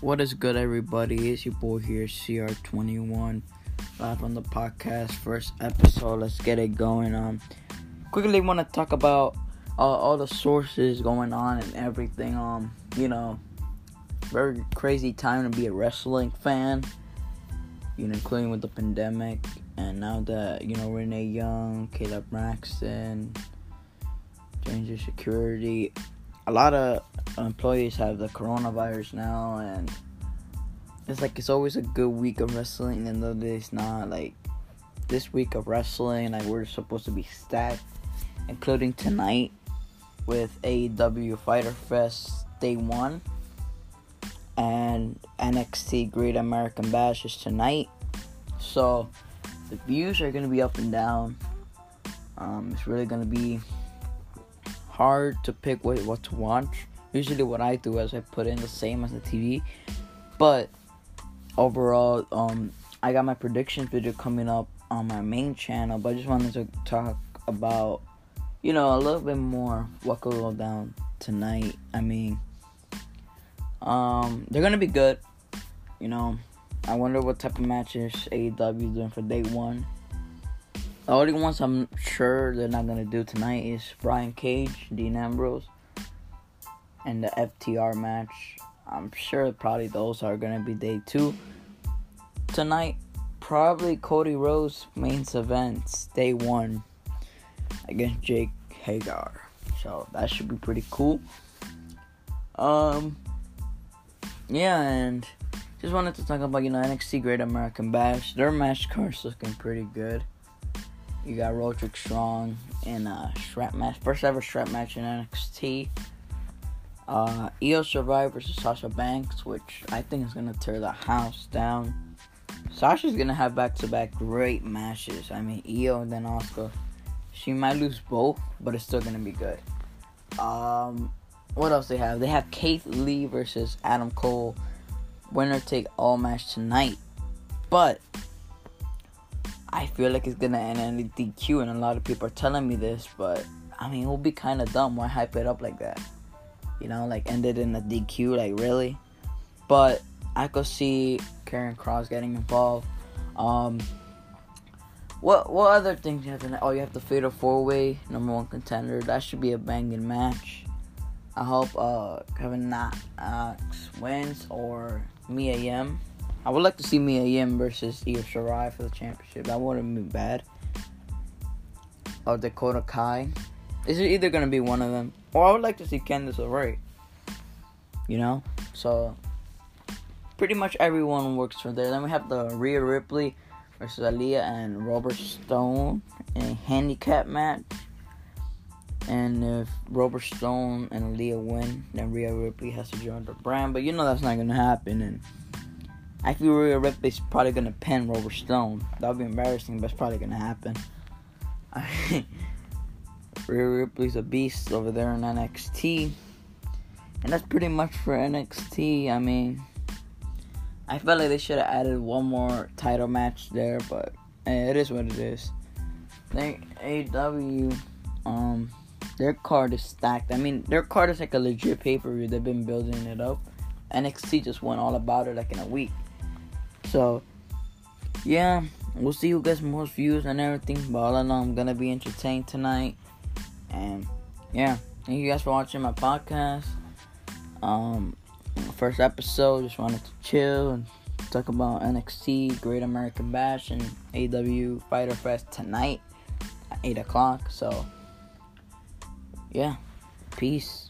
What is good, everybody? It's your boy here, CR21, live on the podcast. First episode. Let's get it going. Um, quickly want to talk about uh, all the sources going on and everything. Um, you know, very crazy time to be a wrestling fan. You know, including with the pandemic, and now that you know Renee Young, Kayla Braxton, Danger Security, a lot of employees have the coronavirus now, and it's like it's always a good week of wrestling, and though it's not like this week of wrestling, like we're supposed to be stacked, including tonight with AEW Fyter Fest Day One and NXT Great American Bash is tonight. So the views are gonna be up and down. Um, it's really gonna be hard to pick what what to watch. Usually, what I do is I put in the same as the TV, but overall, um, I got my prediction video coming up on my main channel. But I just wanted to talk about, you know, a little bit more what could go down tonight. I mean, um, they're gonna be good. You know, I wonder what type of matches AEW is doing for day one. The only ones I'm sure they're not gonna do tonight is Brian Cage, Dean Ambrose, and the FTR match. I'm sure probably those are gonna be day two. Tonight, probably Cody Rhodes main events day one against Jake Hager. So that should be pretty cool. Um, yeah, and just wanted to talk about you know NXT Great American Bash. Their match card's looking pretty good. You got Roderick Strong in a strap match, first ever strap match in NXT. Uh, Io Shirai versus Sasha Banks, which I think is gonna tear the house down. Sasha's gonna have back-to-back great matches. I mean, Io and then Asuka. She might lose both, but it's still gonna be good. Um, what else they have? They have Keith Lee versus Adam Cole. Winner take all match tonight. But I feel like it's gonna end in a DQ, and a lot of people are telling me this, but I mean, it will be kind of dumb. Why hype it up like that? You know, like ended in a DQ, like really. But I could see Karrion Kross getting involved. Um, what what other things you have to? Oh, you have the a Four Way number one contender. That should be a banging match. I hope uh, Tegan Nox wins or Mia Yim. I would like to see Mia Yim versus Io Shirai for the championship. That wouldn't be bad. Or Dakota Kai. Is it either gonna be one of them, or I would like to see Candice LeRae. You know, so pretty much everyone works for there. Then we have the Rhea Ripley versus Aliyah and Robert Stone in a handicap match. And if Robert Stone and Aliyah win, then Rhea Ripley has to join the brand. But you know that's not gonna happen. And I feel Rhea Ripley's probably gonna pin Robert Stone. That would be embarrassing, but it's probably gonna happen. Rhea Ripley's a beast over there in NXT. And that's pretty much for NXT. I mean, I felt like they should have added one more title match there, but eh, it is what it is. Think AEW, um, their card is stacked. I mean, their card is like a legit pay per view. They've been building it up. NXT just went all about it like in a week. So, yeah, we'll see who gets most views and everything. But all in all, I'm gonna be entertained tonight. And yeah, thank you guys for watching my podcast. Um, first episode, just wanted to chill and talk about NXT, Great American Bash, and AW Fyter Fest tonight at 8 o'clock. So, yeah, peace.